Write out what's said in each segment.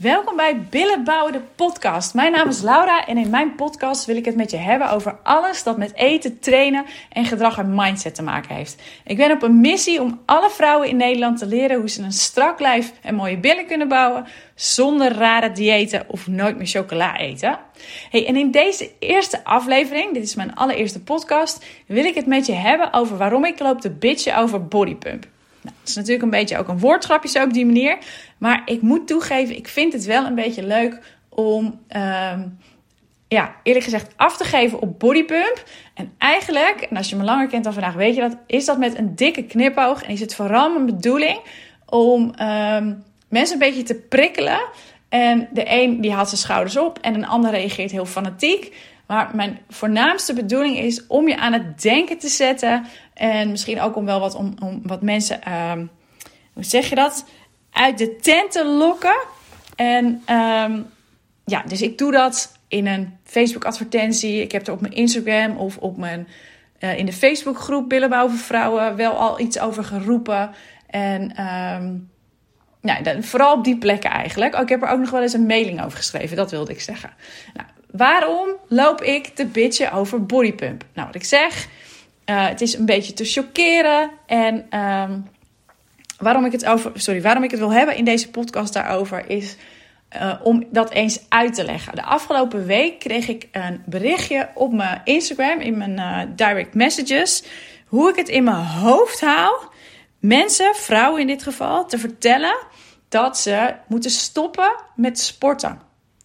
Welkom bij Billen Bouwen, de podcast. Mijn naam is Laura en in mijn podcast wil ik het met je hebben over alles dat met eten, trainen en gedrag en mindset te maken heeft. Ik ben op een missie om alle vrouwen in Nederland te leren hoe ze een strak lijf en mooie billen kunnen bouwen zonder rare diëten of nooit meer chocola eten. Hey, en in deze eerste aflevering, dit is mijn allereerste podcast, wil ik het met je hebben over waarom ik loop te bitchen over bodypump. Het is natuurlijk een beetje ook een woordgrapje zo op die manier. Maar ik moet toegeven, ik vind het wel een beetje leuk om, ehm, ja, eerlijk gezegd, af te geven op bodypump. En eigenlijk, en als je me langer kent dan vandaag, weet je dat, is dat met een dikke knipoog. En is het vooral mijn bedoeling om ehm, mensen een beetje te prikkelen. En de een die haalt zijn schouders op en een ander reageert heel fanatiek. Maar mijn voornaamste bedoeling is om je aan het denken te zetten. En misschien ook om wel wat, om, om wat mensen, ehm, hoe zeg je dat? Uit de tent te lokken. En um, ja, dus ik doe dat in een Facebook advertentie. Ik heb er op mijn Instagram of op mijn, uh, in de Facebook groep Billenbouw voor Vrouwen wel al iets over geroepen. En nou, vooral op die plekken eigenlijk. Oh, ik heb er ook nog wel eens een mailing over geschreven, dat wilde ik zeggen. Nou, waarom loop ik te bitchen over bodypump? Nou, wat ik zeg, uh, het is een beetje te chockeren. En um, waarom, ik het over, sorry, waarom ik het wil hebben in deze podcast daarover is uh, om dat eens uit te leggen. De afgelopen week kreeg ik een berichtje op mijn Instagram, in mijn uh, direct messages, hoe ik het in mijn hoofd haal. Mensen, vrouwen in dit geval, te vertellen dat ze moeten stoppen met sporten.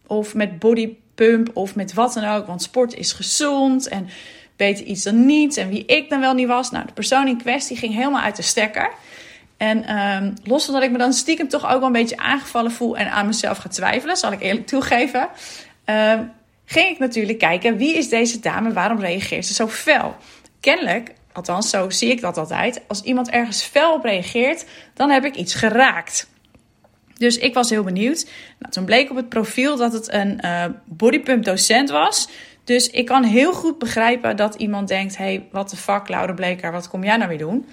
Of met bodypump of met wat dan ook. Want sport is gezond en beter iets dan niets. En wie ik dan wel niet was. Nou, de persoon in kwestie ging helemaal uit de stekker. En um, los van dat ik me dan stiekem toch ook wel een beetje aangevallen voel en aan mezelf ga twijfelen, zal ik eerlijk toegeven. Um, ging ik natuurlijk kijken wie is deze dame, waarom reageert ze zo fel? Kennelijk, althans zo zie ik dat altijd, als iemand ergens fel op reageert, dan heb ik iets geraakt. Dus ik was heel benieuwd. Nou, toen bleek op het profiel dat het een uh, bodypump docent was. Dus ik kan heel goed begrijpen dat iemand denkt: hey, wat de fuck, Laura Bleker, wat kom jij nou weer doen?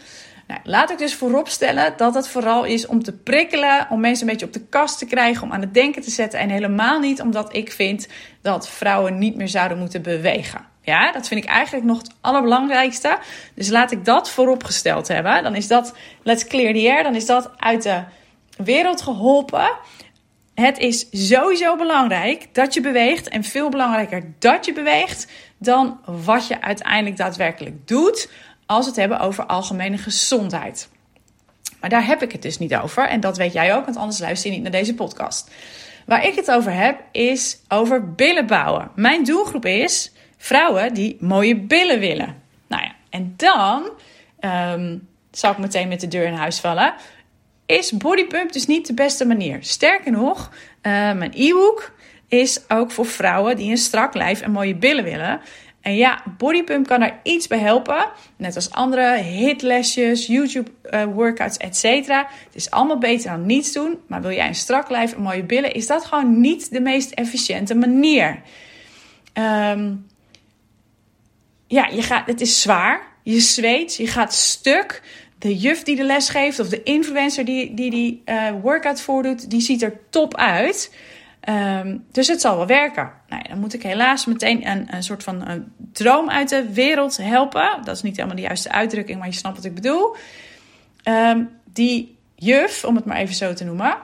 Nou, laat ik dus vooropstellen dat het vooral is om te prikkelen, om mensen een beetje op de kast te krijgen, om aan het denken te zetten. En helemaal niet omdat ik vind dat vrouwen niet meer zouden moeten bewegen. Ja, dat vind ik eigenlijk nog het allerbelangrijkste. Dus laat ik dat vooropgesteld hebben. Dan is dat, let's clear the air, dan is dat uit de wereld geholpen. Het is sowieso belangrijk dat je beweegt. En veel belangrijker dat je beweegt dan wat je uiteindelijk daadwerkelijk doet. Als we het hebben over algemene gezondheid. Maar daar heb ik het dus niet over. En dat weet jij ook, want anders luister je niet naar deze podcast. Waar ik het over heb, is over billen bouwen. Mijn doelgroep is vrouwen die mooie billen willen. Nou ja, en dan um, zal ik meteen met de deur in huis vallen is bodypump dus niet de beste manier. Sterker nog, uh, mijn e-book is ook voor vrouwen die een strak lijf en mooie billen willen. En ja, bodypump kan daar iets bij helpen. Net als andere hitlesjes, YouTube uh, workouts, etc. Het is allemaal beter dan niets doen. Maar wil jij een strak lijf en mooie billen, is dat gewoon niet de meest efficiënte manier. Um, ja, je gaat, het is zwaar. Je zweet, je gaat stuk de juf die de les geeft of de influencer die die, die uh, workout voordoet, die ziet er top uit. Um, dus het zal wel werken. Nou dan moet ik helaas meteen een, een soort van een droom uit de wereld helpen. Dat is niet helemaal de juiste uitdrukking, maar je snapt wat ik bedoel. Um, die juf, om het maar even zo te noemen,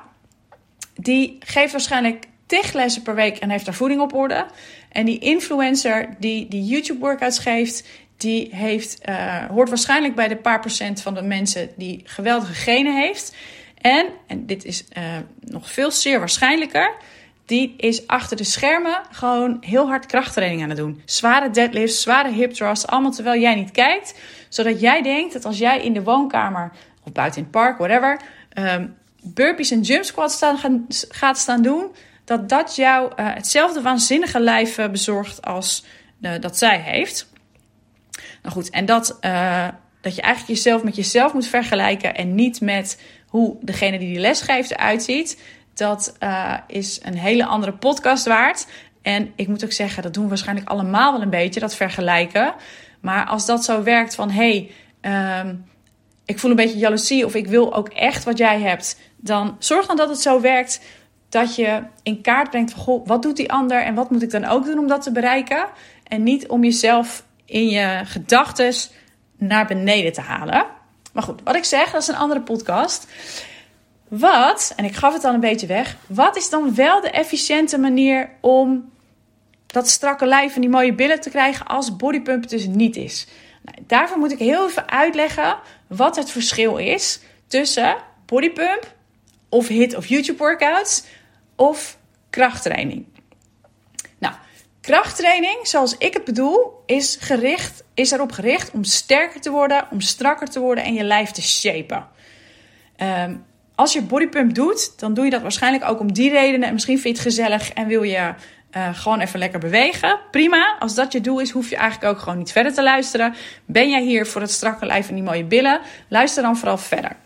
die geeft waarschijnlijk tig lessen per week en heeft haar voeding op orde. En die influencer die die YouTube workouts geeft, die heeft, uh, hoort waarschijnlijk bij de paar procent van de mensen die geweldige genen heeft. En, en dit is uh, nog veel zeer waarschijnlijker, die is achter de schermen gewoon heel hard krachttraining aan het doen. Zware deadlifts, zware hip thrusts, allemaal terwijl jij niet kijkt. Zodat jij denkt dat als jij in de woonkamer of buiten in het park, whatever, um, burpees en jump squats staan, gaan, gaat staan doen, dat dat jou uh, hetzelfde waanzinnige lijf bezorgt als dat zij heeft. Nou goed, en dat, dat je eigenlijk jezelf met jezelf moet vergelijken en niet met hoe degene die die les geeft eruit ziet. Dat is een hele andere podcast waard. En ik moet ook zeggen, dat doen we waarschijnlijk allemaal wel een beetje, dat vergelijken. Maar als dat zo werkt van hé, hey, um, ik voel een beetje jaloezie of ik wil ook echt wat jij hebt, dan zorg dan dat het zo werkt dat je in kaart brengt van goh, wat doet die ander en wat moet ik dan ook doen om dat te bereiken? En niet om jezelf in je gedachten naar beneden te halen. Maar goed, wat ik zeg, dat is een andere podcast. Wat, en ik gaf het al een beetje weg, wat is dan wel de efficiënte manier om dat strakke lijf en die mooie billen te krijgen als bodypump dus niet is? Nou, daarvoor moet ik heel even uitleggen wat het verschil is tussen bodypump of hit of YouTube workouts of krachttraining. Nou, krachttraining, zoals ik het bedoel, is, gericht, is erop gericht om sterker te worden, om strakker te worden en je lijf te shapen. Ehm, als je bodypump doet, dan doe je dat waarschijnlijk ook om die redenen. En misschien vind je het gezellig en wil je uh, gewoon even lekker bewegen. Prima. Als dat je doel is, hoef je eigenlijk ook gewoon niet verder te luisteren. Ben jij hier voor het strakke lijf en die mooie billen? Luister dan vooral verder.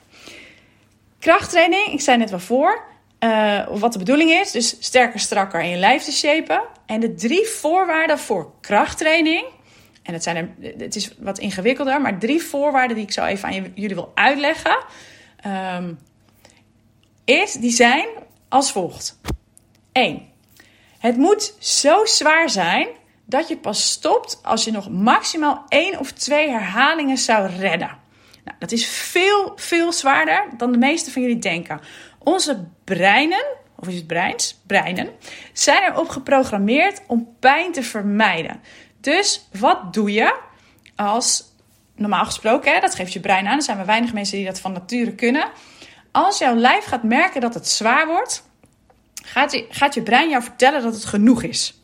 Krachttraining, ik zei net wel voor. Uh, wat de bedoeling is, dus sterker, strakker en je lijf te shapen. En de drie voorwaarden voor krachttraining. En het, zijn er, het is wat ingewikkelder, maar drie voorwaarden die ik zo even aan jullie wil uitleggen. Um, is, die zijn als volgt. 1. Het moet zo zwaar zijn dat je pas stopt als je nog maximaal één of twee herhalingen zou redden. Nou, dat is veel, veel zwaarder dan de meeste van jullie denken. Onze breinen, of is het breins? Breinen, zijn erop geprogrammeerd om pijn te vermijden. Dus wat doe je als, normaal gesproken, hè, dat geeft je brein aan, er zijn maar weinig mensen die dat van nature kunnen. Als jouw lijf gaat merken dat het zwaar wordt, gaat je, gaat je brein jou vertellen dat het genoeg is.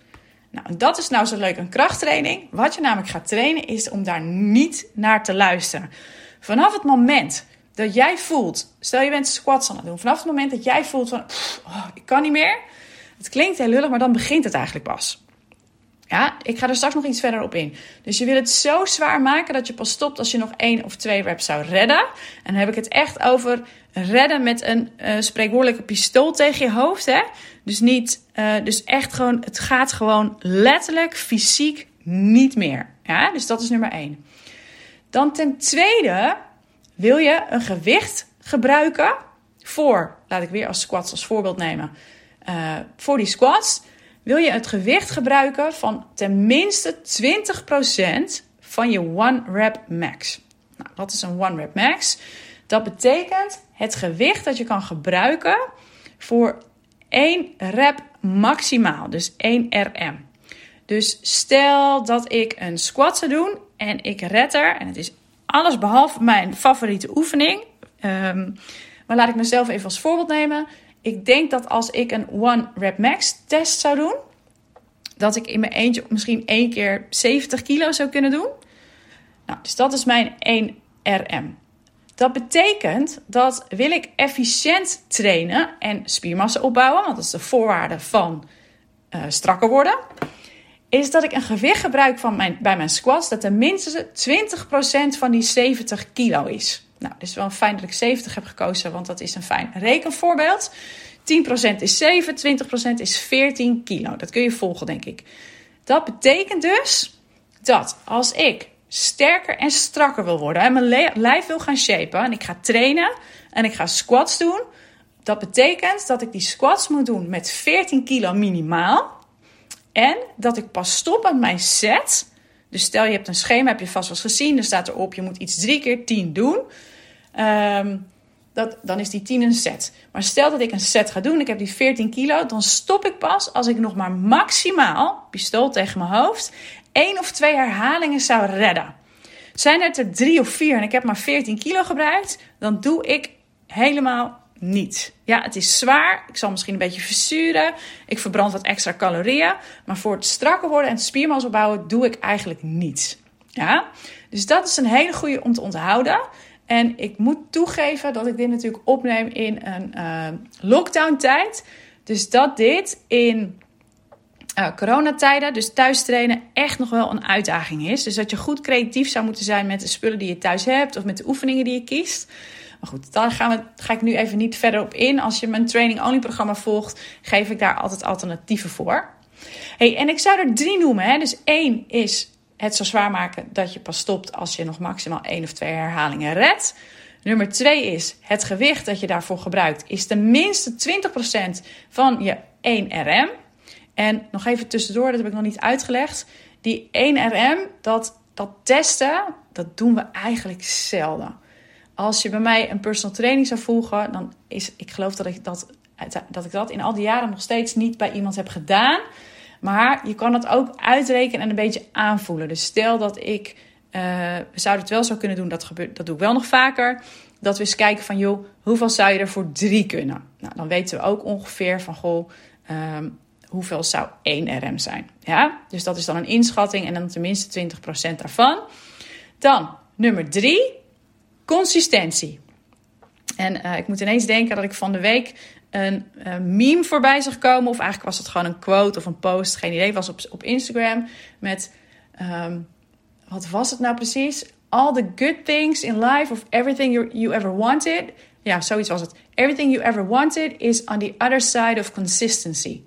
Nou, dat is nou zo leuk een krachttraining. Wat je namelijk gaat trainen is om daar niet naar te luisteren. Vanaf het moment dat jij voelt, stel je bent squats aan het doen, vanaf het moment dat jij voelt van, oh, ik kan niet meer. Het klinkt heel lullig, maar dan begint het eigenlijk pas. Ja, ik ga er straks nog iets verder op in. Dus je wil het zo zwaar maken dat je pas stopt als je nog één of twee reps zou redden. En dan heb ik het echt over redden met een uh, spreekwoordelijke pistool tegen je hoofd. Hè? Dus niet, uh, dus echt gewoon, het gaat gewoon letterlijk, fysiek niet meer. Ja, dus dat is nummer één. Dan ten tweede wil je een gewicht gebruiken voor, laat ik weer als squats als voorbeeld nemen, uh, voor die squats wil je het gewicht gebruiken van tenminste 20% van je one rep max. Nou, wat is een one rep max? Dat betekent het gewicht dat je kan gebruiken voor 1 rep maximaal, dus 1 RM. Dus stel dat ik een squat zou doen en ik red er, en het is alles behalve mijn favoriete oefening. Um, maar laat ik mezelf even als voorbeeld nemen. Ik denk dat als ik een one rep max test zou doen, dat ik in mijn eentje misschien één keer 70 kilo zou kunnen doen. Nou, dus dat is mijn 1 RM. Dat betekent dat wil ik efficiënt trainen en spiermassa opbouwen, want dat is de voorwaarde van uh, strakker worden, is dat ik een gewicht gebruik van mijn, bij mijn squats dat tenminste 20% van die 70 kilo is. Nou, het is wel fijn dat ik 70 heb gekozen, want dat is een fijn rekenvoorbeeld. 10% is 7, 20% is 14 kilo. Dat kun je volgen, denk ik. Dat betekent dus dat als ik sterker en strakker wil worden en mijn lijf wil gaan shapen en ik ga trainen en ik ga squats doen, dat betekent dat ik die squats moet doen met 14 kilo minimaal en dat ik pas stop aan mijn set. Dus stel je hebt een schema, heb je vast wel eens gezien, er staat erop je moet iets drie keer 10 doen. Um, dat, dan is die 10 een set. Maar stel dat ik een set ga doen, ik heb die 14 kilo, dan stop ik pas als ik nog maar maximaal, pistool tegen mijn hoofd, één of twee herhalingen zou redden. Zijn het er drie of vier en ik heb maar 14 kilo gebruikt, dan doe ik helemaal niet. Ja, het is zwaar. Ik zal misschien een beetje verzuren. Ik verbrand wat extra calorieën. Maar voor het strakker worden en het spiermassa opbouwen doe ik eigenlijk niets. Ja, dus dat is een hele goede om te onthouden. En ik moet toegeven dat ik dit natuurlijk opneem in een uh, lockdown tijd. Dus dat dit in uh, coronatijden, dus thuis trainen, echt nog wel een uitdaging is. Dus dat je goed creatief zou moeten zijn met de spullen die je thuis hebt of met de oefeningen die je kiest. Maar goed, daar ga ik nu even niet verder op in. Als je mijn training-only programma volgt, geef ik daar altijd alternatieven voor. Hey, en ik zou er drie noemen. Hè. Dus één is het zo zwaar maken dat je pas stopt als je nog maximaal één of twee herhalingen redt. Nummer 2 is het gewicht dat je daarvoor gebruikt is tenminste 20% van je 1RM. En nog even tussendoor, dat heb ik nog niet uitgelegd. Die 1RM, dat, dat testen, dat doen we eigenlijk zelden. Als je bij mij een personal training zou volgen, dan is, ik geloof dat ik dat, dat ik dat in al die jaren nog steeds niet bij iemand heb gedaan. Maar je kan het ook uitrekenen en een beetje aanvoelen. Dus stel dat ik, uh, we zouden het wel zo kunnen doen, dat, gebeurt, dat doe ik wel nog vaker. Dat we eens kijken van, joh, hoeveel zou je er voor drie kunnen? Nou, dan weten we ook ongeveer van, goh, um, hoeveel zou 1 RM zijn? Ja, dus dat is dan een inschatting en dan tenminste 20% daarvan. Dan nummer 3, consistentie. En uh, ik moet ineens denken dat ik van de week een, een, meme voorbij zag komen. Of eigenlijk was het gewoon een quote of een post. Geen idee. Was op, op Instagram met. Um, wat was het nou precies? All the good things in life of everything you, you ever wanted. Ja, zoiets was het. Everything you ever wanted is on the other side of consistency.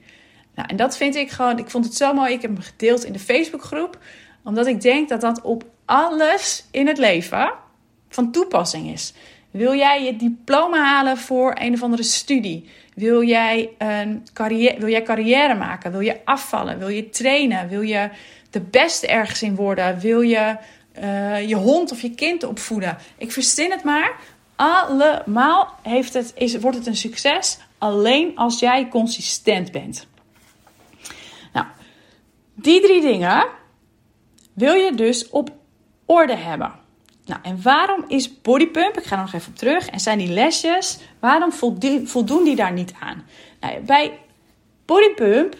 Nou, en dat vind ik gewoon. Ik vond het zo mooi. Ik heb hem gedeeld in de Facebookgroep. Omdat ik denk dat dat op alles in het leven van toepassing is. Wil jij je diploma halen voor een of andere studie? Wil jij, een carrière, wil jij carrière maken? Wil je afvallen? Wil je trainen? Wil je de beste ergens in worden? Wil je uh, je hond of je kind opvoeden? Ik verzin het maar. Allemaal heeft het, is, wordt het een succes alleen als jij consistent bent. Nou, die drie dingen wil je dus op orde hebben. Nou, en waarom is bodypump, ik ga er nog even op terug, en zijn die lesjes, waarom voldoen die daar niet aan? Nou, bij bodypump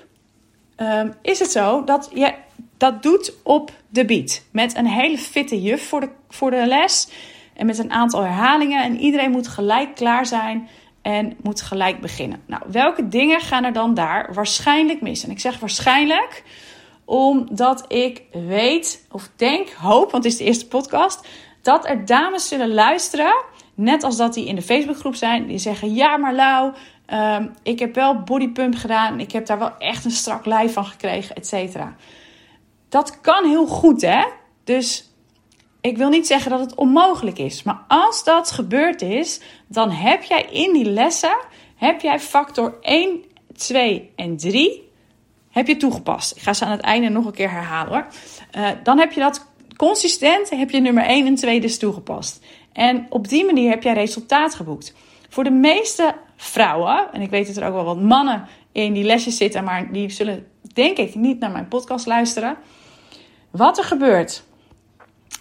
um, is het zo dat je dat doet op de beat. Met een hele fitte juf voor de, voor de les en met een aantal herhalingen. En iedereen moet gelijk klaar zijn en moet gelijk beginnen. Nou, welke dingen gaan er dan daar waarschijnlijk mis? En ik zeg waarschijnlijk omdat ik weet of denk, hoop, want het is de eerste podcast, dat er dames zullen luisteren. Net als dat die in de Facebookgroep zijn. Die zeggen: Ja, maar Lau, ehm, ik heb wel bodypump gedaan. Ik heb daar wel echt een strak lijf van gekregen, et cetera. Dat kan heel goed, hè? Dus ik wil niet zeggen dat het onmogelijk is. Maar als dat gebeurd is, dan heb jij in die lessen heb jij factor 1, 2 en 3 heb je toegepast. Ik ga ze aan het einde nog een keer herhalen hoor. Uh, dan heb je dat consistent heb je nummer 1 en 2 dus toegepast. En op die manier heb jij resultaat geboekt. Voor de meeste vrouwen, en ik weet dat er ook wel wat mannen in die lesjes zitten, maar die zullen denk ik niet naar mijn podcast luisteren. Wat er gebeurt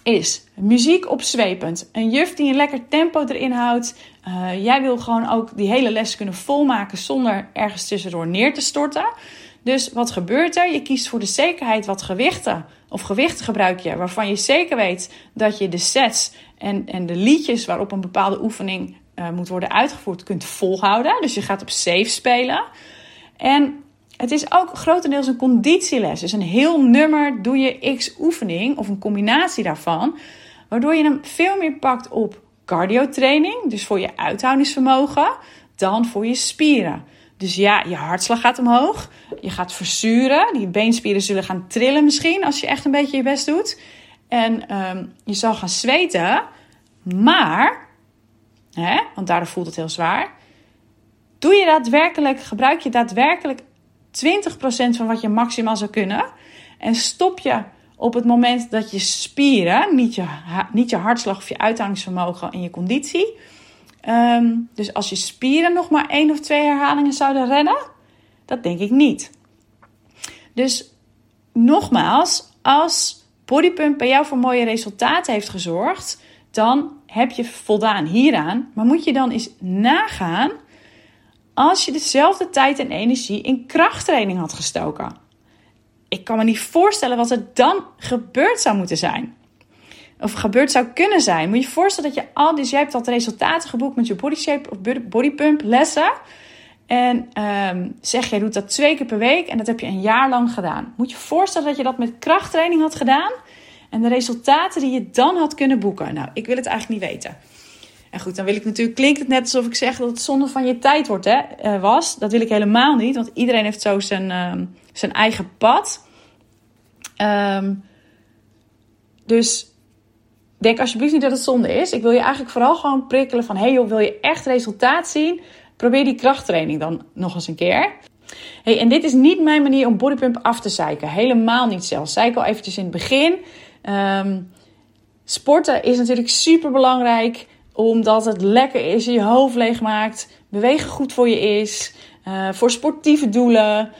is muziek opzwepend. Een juf die een lekker tempo erin houdt. Uh, jij wil gewoon ook die hele les kunnen volmaken zonder ergens tussendoor neer te storten. Dus wat gebeurt er? Je kiest voor de zekerheid wat gewichten of gewicht gebruik je waarvan je zeker weet dat je de sets en, en de liedjes waarop een bepaalde oefening uh, moet worden uitgevoerd kunt volhouden. Dus je gaat op safe spelen. En het is ook grotendeels een conditieles. Dus een heel nummer doe je x oefening of een combinatie daarvan. Waardoor je hem veel meer pakt op cardio training, dus voor je uithoudingsvermogen, dan voor je spieren. Dus ja, je hartslag gaat omhoog. Je gaat verzuren. Die beenspieren zullen gaan trillen misschien als je echt een beetje je best doet. En um, je zal gaan zweten. Maar, hè, want daardoor voelt het heel zwaar. Doe je daadwerkelijk, gebruik je daadwerkelijk 20% van wat je maximaal zou kunnen. En stop je op het moment dat je spieren, niet je, niet je hartslag of je uithoudingsvermogen en je conditie Um, dus als je spieren nog maar één of twee herhalingen zouden redden, dat denk ik niet. Dus nogmaals, als bodypump bij jou voor mooie resultaten heeft gezorgd, dan heb je voldaan hieraan. Maar moet je dan eens nagaan als je dezelfde tijd en energie in krachttraining had gestoken? Ik kan me niet voorstellen wat er dan gebeurd zou moeten zijn of gebeurd zou kunnen zijn. Moet je voorstellen dat je al, dus jij hebt wat resultaten geboekt met je body shape of bodypump lessen. En um, zeg, jij doet dat twee keer per week en dat heb je een jaar lang gedaan. Moet je voorstellen dat je dat met krachttraining had gedaan en de resultaten die je dan had kunnen boeken. Nou, ik wil het eigenlijk niet weten. En goed, dan wil ik natuurlijk, klinkt het net alsof ik zeg dat het zonde van je tijd wordt, hè, uh, was. Dat wil ik helemaal niet, want iedereen heeft zo zijn, uh, zijn eigen pad. Um, dus denk alsjeblieft niet dat het zonde is. Ik wil je eigenlijk vooral gewoon prikkelen van... hey joh, wil je echt resultaat zien? Probeer die krachttraining dan nog eens een keer. Hey, en dit is niet mijn manier om bodypump af te zeiken. Helemaal niet zelfs. Zei al eventjes in het begin. Um, sporten is natuurlijk super belangrijk. Omdat het lekker is, je hoofd leeg maakt. Bewegen goed voor je is. Uh, voor sportieve doelen.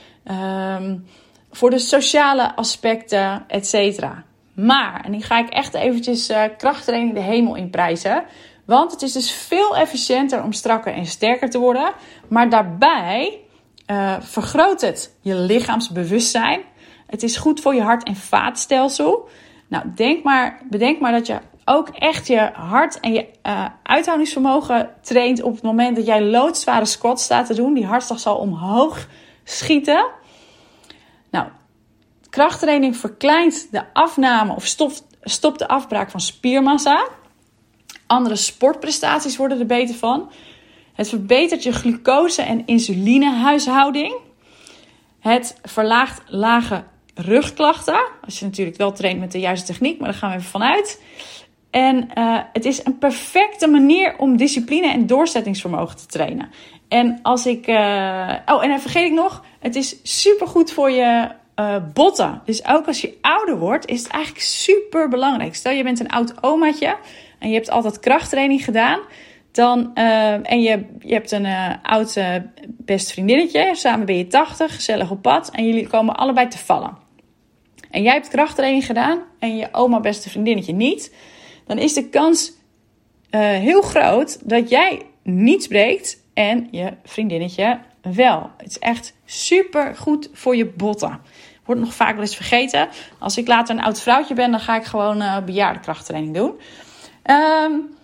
Um, voor de sociale aspecten, et cetera. Maar, en die ga ik echt eventjes uh, krachttraining de hemel in prijzen. Want het is dus veel efficiënter om strakker en sterker te worden. Maar daarbij uh, vergroot het je lichaamsbewustzijn. Het is goed voor je hart- en vaatstelsel. Nou, denk maar, bedenk maar dat je ook echt je hart en je uh, uithoudingsvermogen traint op het moment dat jij loodzware squats staat te doen. Die hartslag zal omhoog schieten. Nou, krachttraining verkleint de afname of stopt, de afbraak van spiermassa. Andere sportprestaties worden er beter van. Het verbetert je glucose- en insulinehuishouding. Het verlaagt lage rugklachten. Als je natuurlijk wel traint met de juiste techniek, maar daar gaan we even vanuit. En uh, het is een perfecte manier om discipline en doorzettingsvermogen te trainen. En als ik. Uh, oh, en dan vergeet ik nog. Het is super goed voor je uh, botten. Dus ook als je ouder wordt, is het eigenlijk super belangrijk. Stel je bent een oud omaatje en je hebt altijd krachttraining gedaan. Dan, uh, en je, je hebt een uh, oud best vriendinnetje. Samen ben je 80, gezellig op pad. En jullie komen allebei te vallen. En jij hebt krachttraining gedaan en je oma beste vriendinnetje niet. Dan is de kans heel groot dat jij niet spreekt en je vriendinnetje wel. Het is echt super goed voor je botten. Wordt nog vaak wel eens vergeten. Als ik later een oud vrouwtje ben, dan ga ik gewoon uh, bejaardenkrachttraining doen. Um,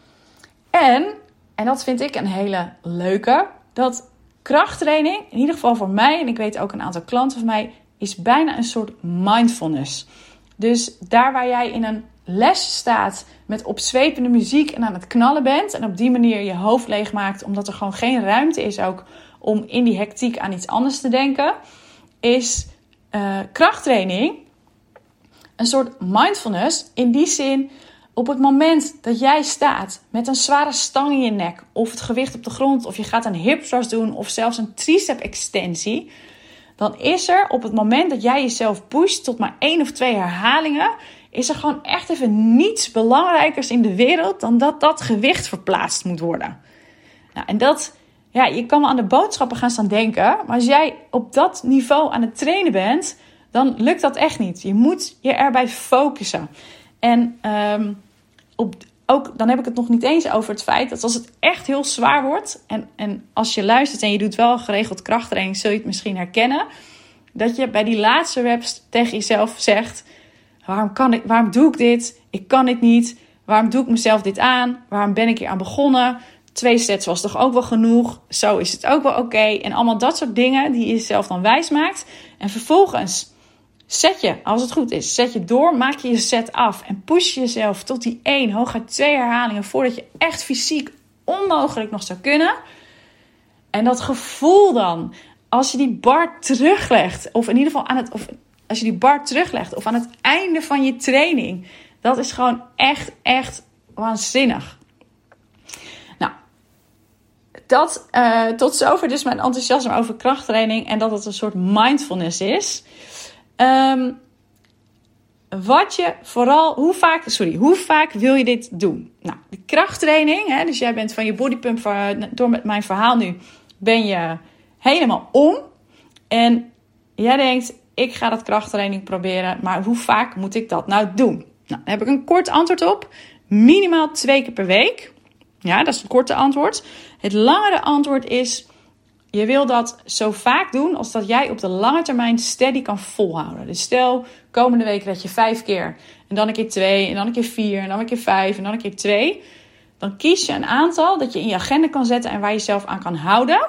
en, en dat vind ik een hele leuke, dat krachttraining, in ieder geval voor mij, en ik weet ook een aantal klanten van mij, is bijna een soort mindfulness. Dus daar waar jij in een les staat met opzwepende muziek en aan het knallen bent en op die manier je hoofd leeg maakt, omdat er gewoon geen ruimte is ook om in die hectiek aan iets anders te denken, is uh, krachttraining een soort mindfulness in die zin op het moment dat jij staat met een zware stang in je nek, of het gewicht op de grond, of je gaat een hip thrust doen, of zelfs een tricep extensie, dan is er op het moment dat jij jezelf pusht tot maar één of twee herhalingen, is er gewoon echt even niets belangrijkers in de wereld dan dat dat gewicht verplaatst moet worden. Nou, en dat, ja, je kan wel aan de boodschappen gaan staan denken, maar als jij op dat niveau aan het trainen bent, dan lukt dat echt niet. Je moet je erbij focussen. En um, op, ook, dan heb ik het nog niet eens over het feit dat als het echt heel zwaar wordt. En, en als je luistert en je doet wel geregeld krachttraining, zul je het misschien herkennen. Dat je bij die laatste reps tegen jezelf zegt: waarom, kan ik, waarom doe ik dit? Ik kan dit niet. Waarom doe ik mezelf dit aan? Waarom ben ik hier aan begonnen? Twee sets was toch ook wel genoeg? Zo is het ook wel oké. En allemaal dat soort dingen die je jezelf dan wijs maakt. En vervolgens Zet je, als het goed is, zet je door, maak je je set af en push jezelf tot die één, hooguit twee herhalingen voordat je echt fysiek onmogelijk nog zou kunnen. En dat gevoel dan, als je die bar teruglegt, of in ieder geval aan het, of als je die bar teruglegt, of aan het einde van je training, dat is gewoon echt, echt waanzinnig. Dat uh, tot zover dus mijn enthousiasme over krachttraining en dat het een soort mindfulness is. Um, wat je vooral, hoe vaak, sorry, hoe vaak wil je dit doen? Nou, de krachttraining, hè, dus jij bent van je bodypump, door met mijn verhaal nu, ben je helemaal om. En jij denkt, ik ga dat krachttraining proberen, maar hoe vaak moet ik dat nou doen? Nou, daar heb ik een kort antwoord op. Minimaal twee keer per week. Ja, dat is een korte antwoord. Het langere antwoord is je wil dat zo vaak doen als dat jij op de lange termijn steady kan volhouden. Dus stel, komende week dat je vijf keer, en dan een keer twee, en dan een keer vier, en dan een keer vijf, en dan een keer twee. Dan kies je een aantal dat je in je agenda kan zetten en waar je jezelf aan kan houden.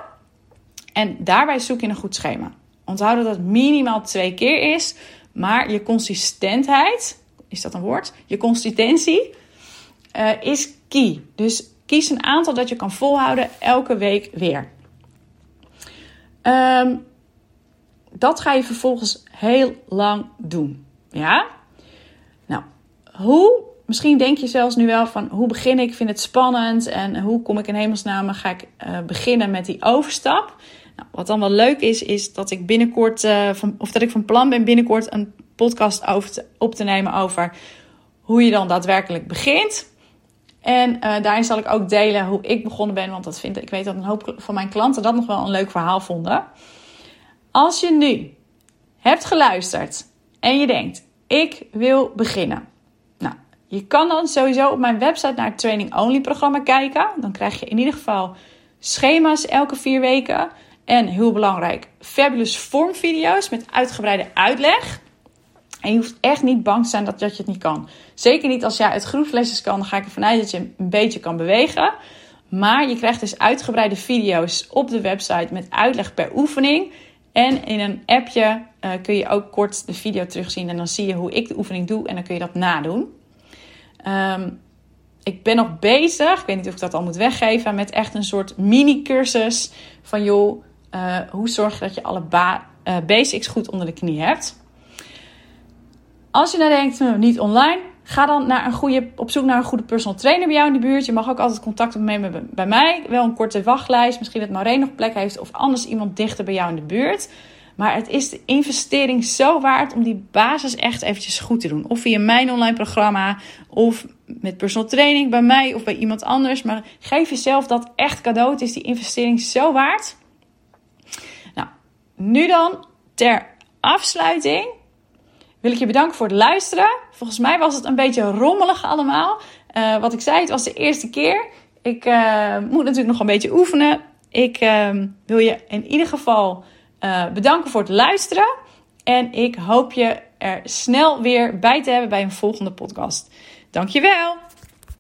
En daarbij zoek je een goed schema. Onthoud dat het minimaal twee keer is, maar je consistentheid, is dat een woord? Je consistentie uh, is key. Dus kies een aantal dat je kan volhouden elke week weer. Um, dat ga je vervolgens heel lang doen. Ja? Nou, hoe misschien denk je zelfs nu wel van hoe begin ik? Ik vind het spannend en hoe kom ik in hemelsnaam ga ik uh, beginnen met die overstap? Nou, wat dan wel leuk is, is dat ik binnenkort, uh, van, of dat ik van plan ben binnenkort een podcast op te nemen over hoe je dan daadwerkelijk begint. En uh, daarin zal ik ook delen hoe ik begonnen ben, want dat vind, ik weet dat een hoop van mijn klanten dat nog wel een leuk verhaal vonden. Als je nu hebt geluisterd en je denkt, ik wil beginnen. Nou, je kan dan sowieso op mijn website naar het Training Only programma kijken. Dan krijg je in ieder geval schema's elke vier weken. En heel belangrijk, fabulous vormvideo's met uitgebreide uitleg. En je hoeft echt niet bang te zijn dat, dat je het niet kan. Zeker niet als jij uit groepslesjes kan, dan ga ik ervan uit dat je een beetje kan bewegen. Maar je krijgt dus uitgebreide video's op de website met uitleg per oefening. En in een appje uh, kun je ook kort de video terugzien. En dan zie je hoe ik de oefening doe. En dan kun je dat nadoen. Um, ik ben nog bezig, ik weet niet of ik dat al moet weggeven, met echt een soort mini-cursus van joh, uh, hoe zorg je dat je alle uh, basics goed onder de knie hebt. Als je nou denkt, hm, niet online, ga dan naar een goede, op zoek naar een goede personal trainer bij jou in de buurt. Je mag ook altijd contact opnemen bij mij. Wel een korte wachtlijst. Misschien dat Maureen nog plek heeft of anders iemand dichter bij jou in de buurt. Maar het is de investering zo waard om die basis echt eventjes goed te doen. Of via mijn online programma, of met personal training bij mij of bij iemand anders. Maar geef jezelf dat echt cadeau. Het is die investering zo waard. Nou, nu dan ter afsluiting wil ik je bedanken voor het luisteren. Volgens mij was het een beetje rommelig allemaal. Uh, wat ik zei, het was de eerste keer. Ik uh, moet natuurlijk nog een beetje oefenen. Ik uh, wil je in ieder geval bedanken voor het luisteren. En ik hoop je er snel weer bij te hebben bij een volgende podcast. Dankjewel!